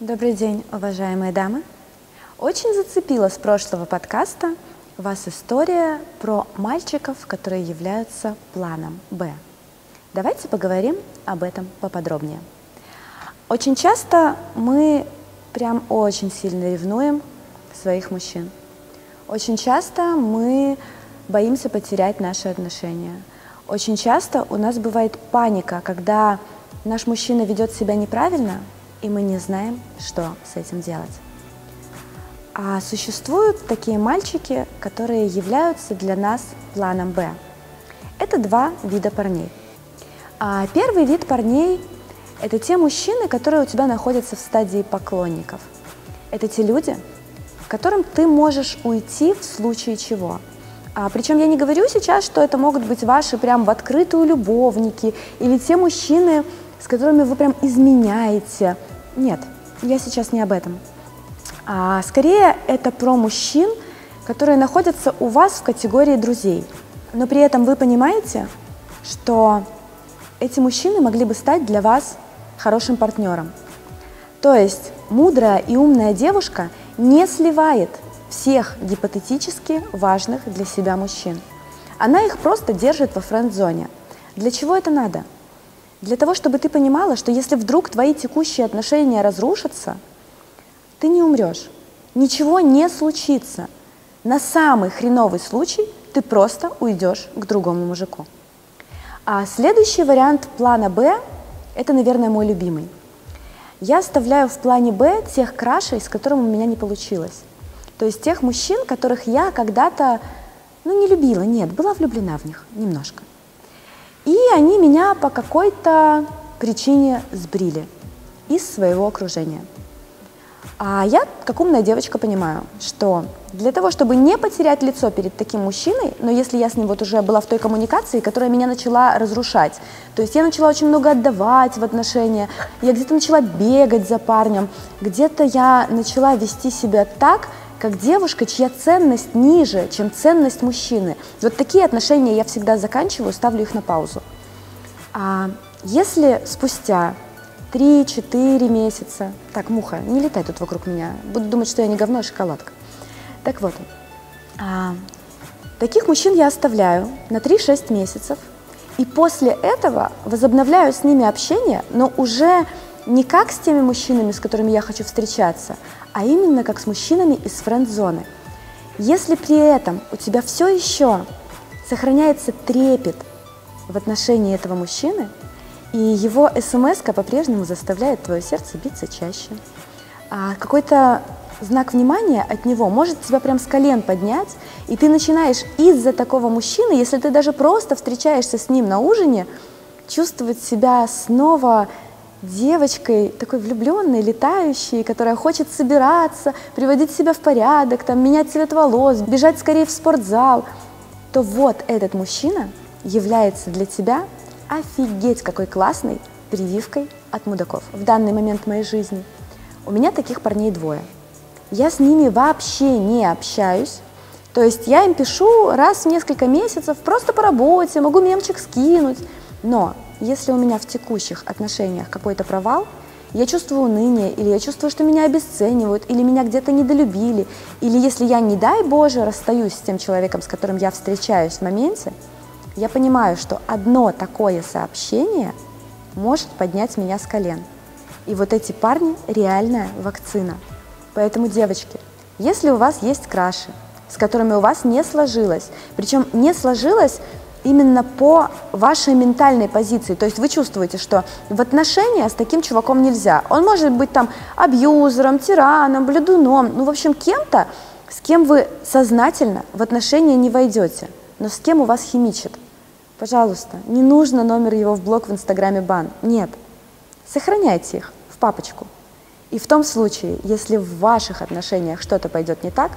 Добрый день, уважаемые дамы. Очень зацепила с прошлого подкаста вас история про мальчиков, которые являются планом Б. Давайте поговорим об этом поподробнее. Очень часто мы прям очень сильно ревнуем своих мужчин. Очень часто мы боимся потерять наши отношения. Очень часто у нас бывает паника, когда наш мужчина ведет себя неправильно, и мы не знаем, что с этим делать. А существуют такие мальчики, которые являются для нас планом Б. Это два вида парней. А первый вид парней – это те мужчины, которые у тебя находятся в стадии поклонников. Это те люди, к которым ты можешь уйти в случае чего. А, причем я не говорю сейчас, что это могут быть ваши прям в открытую любовники или те мужчины, с которыми вы прям изменяете. Нет, я сейчас не об этом. А, скорее это про мужчин, которые находятся у вас в категории друзей. Но при этом вы понимаете, что эти мужчины могли бы стать для вас хорошим партнером. То есть мудрая и умная девушка не сливает всех гипотетически важных для себя мужчин. Она их просто держит во френд-зоне. Для чего это надо? Для того, чтобы ты понимала, что если вдруг твои текущие отношения разрушатся, ты не умрешь, ничего не случится. На самый хреновый случай ты просто уйдешь к другому мужику. А следующий вариант плана Б – это, наверное, мой любимый. Я оставляю в плане Б тех крашей, с которыми у меня не получилось. То есть тех мужчин, которых я когда-то, ну, не любила, нет, была влюблена в них немножко. И они меня по какой-то причине сбрили из своего окружения. А я, как умная девочка, понимаю, что для того, чтобы не потерять лицо перед таким мужчиной, но если я с ним вот уже была в той коммуникации, которая меня начала разрушать, то есть я начала очень много отдавать в отношения, я где-то начала бегать за парнем, где-то я начала вести себя так, как девушка, чья ценность ниже, чем ценность мужчины. Вот такие отношения я всегда заканчиваю, ставлю их на паузу. А если спустя 3-4 месяца, так, муха, не летай тут вокруг меня, буду думать, что я не говно, а шоколадка. Так вот, а, таких мужчин я оставляю на 3-6 месяцев, и после этого возобновляю с ними общение, но уже не как с теми мужчинами, с которыми я хочу встречаться, а именно как с мужчинами из френд-зоны. Если при этом у тебя все еще сохраняется трепет в отношении этого мужчины, и его смс по-прежнему заставляет твое сердце биться чаще, а какой-то знак внимания от него может тебя прям с колен поднять, и ты начинаешь из-за такого мужчины, если ты даже просто встречаешься с ним на ужине, чувствовать себя снова девочкой, такой влюбленной, летающей, которая хочет собираться, приводить себя в порядок, там, менять цвет волос, бежать скорее в спортзал, то вот этот мужчина является для тебя офигеть какой классной прививкой от мудаков в данный момент моей жизни. У меня таких парней двое. Я с ними вообще не общаюсь, то есть я им пишу раз в несколько месяцев просто по работе, могу мемчик скинуть, но если у меня в текущих отношениях какой-то провал, я чувствую уныние, или я чувствую, что меня обесценивают, или меня где-то недолюбили, или если я, не дай Боже, расстаюсь с тем человеком, с которым я встречаюсь в моменте, я понимаю, что одно такое сообщение может поднять меня с колен. И вот эти парни – реальная вакцина. Поэтому, девочки, если у вас есть краши, с которыми у вас не сложилось, причем не сложилось именно по вашей ментальной позиции. То есть вы чувствуете, что в отношения с таким чуваком нельзя. Он может быть там абьюзером, тираном, блюдуном, ну, в общем, кем-то, с кем вы сознательно в отношения не войдете, но с кем у вас химичит. Пожалуйста, не нужно номер его в блог в Инстаграме бан. Нет. Сохраняйте их в папочку. И в том случае, если в ваших отношениях что-то пойдет не так,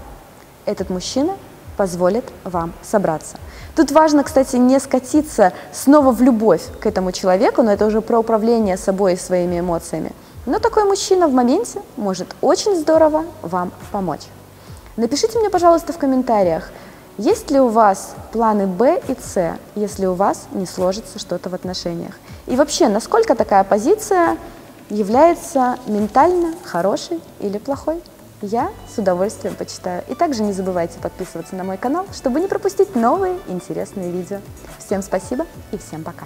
этот мужчина позволит вам собраться. Тут важно, кстати, не скатиться снова в любовь к этому человеку, но это уже про управление собой и своими эмоциями. Но такой мужчина в моменте может очень здорово вам помочь. Напишите мне, пожалуйста, в комментариях, есть ли у вас планы Б и С, если у вас не сложится что-то в отношениях. И вообще, насколько такая позиция является ментально хорошей или плохой? Я с удовольствием почитаю. И также не забывайте подписываться на мой канал, чтобы не пропустить новые интересные видео. Всем спасибо и всем пока!